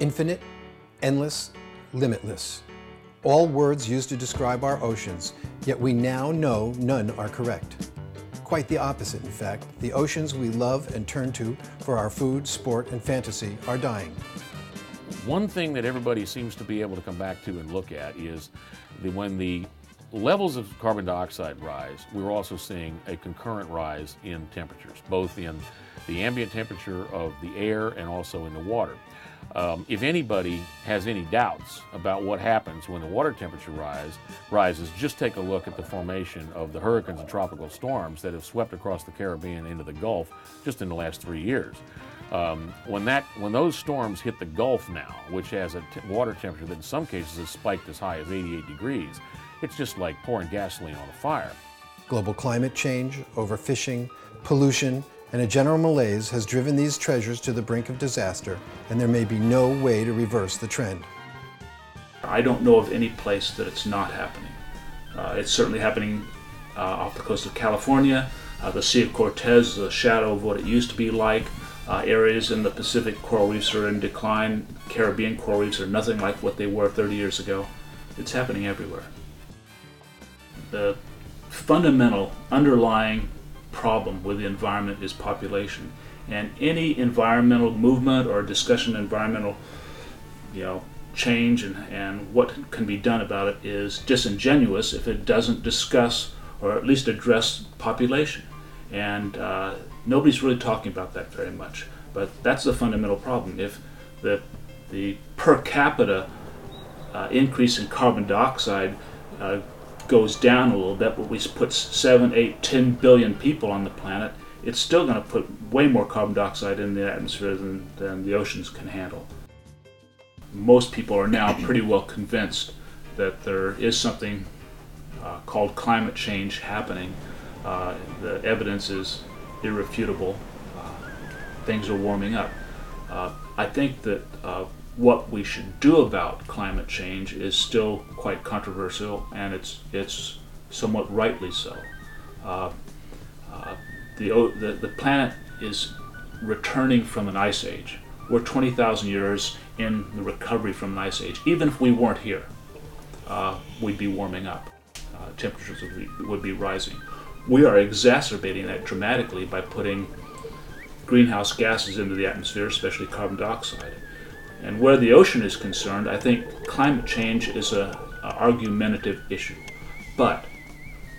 Infinite, endless, limitless. All words used to describe our oceans, yet we now know none are correct. Quite the opposite, in fact. The oceans we love and turn to for our food, sport, and fantasy are dying. One thing that everybody seems to be able to come back to and look at is the, when the levels of carbon dioxide rise, we're also seeing a concurrent rise in temperatures, both in the ambient temperature of the air and also in the water. Um, if anybody has any doubts about what happens when the water temperature rise, rises, just take a look at the formation of the hurricanes and tropical storms that have swept across the Caribbean into the Gulf just in the last three years. Um, when that when those storms hit the Gulf now, which has a water temperature that in some cases has spiked as high as 88 degrees, it's just like pouring gasoline on a fire. Global climate change, overfishing, pollution, and a general malaise has driven these treasures to the brink of disaster, and there may be no way to reverse the trend. I don't know of any place that it's not happening. Uh, it's certainly happening uh, off the coast of California. Uh, the Sea of Cortez is a shadow of what it used to be like. Uh, areas in the Pacific coral reefs are in decline. Caribbean coral reefs are nothing like what they were 30 years ago. It's happening everywhere. The fundamental underlying problem with the environment is population. And any environmental movement or discussion environmental you know, change and, and what can be done about it is disingenuous if it doesn't discuss or at least address population. And uh, nobody's really talking about that very much. But that's the fundamental problem. If the, the per capita uh, increase in carbon dioxide uh, goes down a little bit, but we put 7, 8, 10 billion people on the planet, it's still going to put way more carbon dioxide in the atmosphere than, than the oceans can handle. Most people are now pretty well convinced that there is something uh, called climate change happening. Uh, the evidence is irrefutable. Uh, things are warming up. Uh, I think that uh, what we should do about climate change is still quite controversial, and it's it's somewhat rightly so. Uh, uh, the, the the planet is returning from an ice age. We're 20,000 years in the recovery from an ice age. Even if we weren't here, uh, we'd be warming up. Uh, temperatures would be, would be rising. We are exacerbating that dramatically by putting greenhouse gases into the atmosphere, especially carbon dioxide. And where the ocean is concerned, I think climate change is a, a argumentative issue. But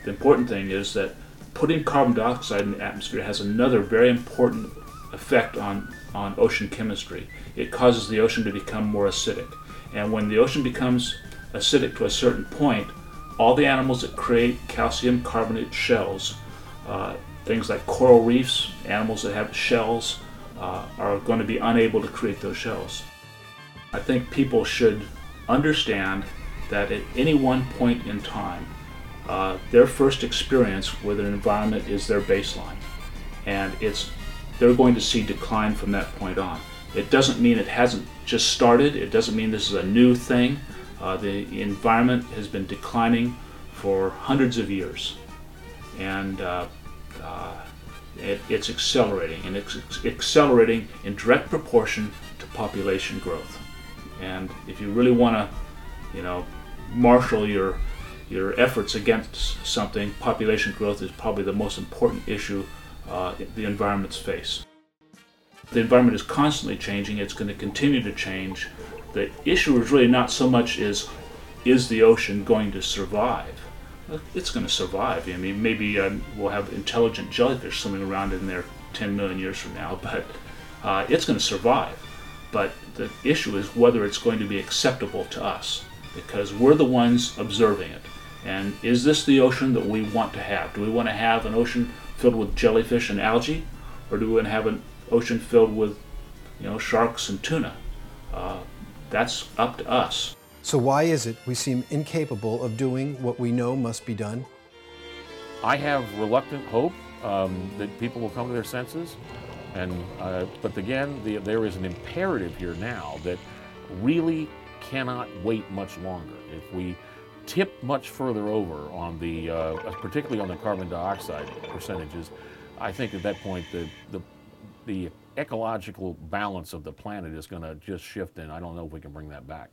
the important thing is that putting carbon dioxide in the atmosphere has another very important effect on, on ocean chemistry. It causes the ocean to become more acidic. And when the ocean becomes acidic to a certain point, all the animals that create calcium carbonate shells, uh, things like coral reefs, animals that have shells, uh, are going to be unable to create those shells. I think people should understand that at any one point in time, uh, their first experience with an environment is their baseline, and it's they're going to see decline from that point on. It doesn't mean it hasn't just started. It doesn't mean this is a new thing. Uh, the environment has been declining for hundreds of years, and uh, uh it, it's accelerating, and it's accelerating in direct proportion to population growth. And if you really want to, you know, marshal your your efforts against something, population growth is probably the most important issue uh, the environments face. The environment is constantly changing. It's going to continue to change. The issue is really not so much is is the ocean going to survive? It's going to survive. I mean, maybe um, we'll have intelligent jellyfish swimming around in there 10 million years from now, but uh, it's going to survive. But the issue is whether it's going to be acceptable to us because we're the ones observing it. And is this the ocean that we want to have? Do we want to have an ocean filled with jellyfish and algae, or do we want to have an ocean filled with, you know, sharks and tuna? Uh, that's up to us. So why is it we seem incapable of doing what we know must be done? I have reluctant hope um, that people will come to their senses. And, uh, but again, the, there is an imperative here now that really cannot wait much longer. If we tip much further over on the, uh, particularly on the carbon dioxide percentages, I think at that point the, the, the ecological balance of the planet is going to just shift, and I don't know if we can bring that back.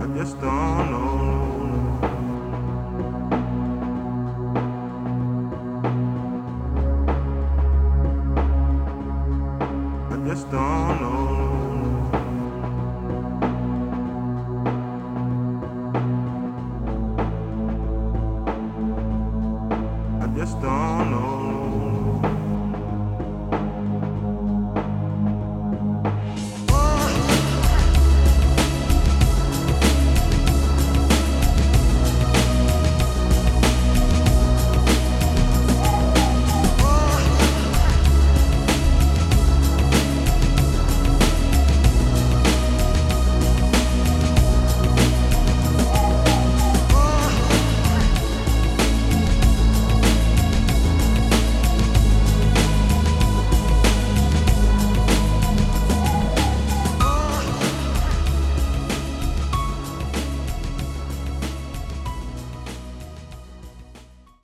I just don't know. I just don't know.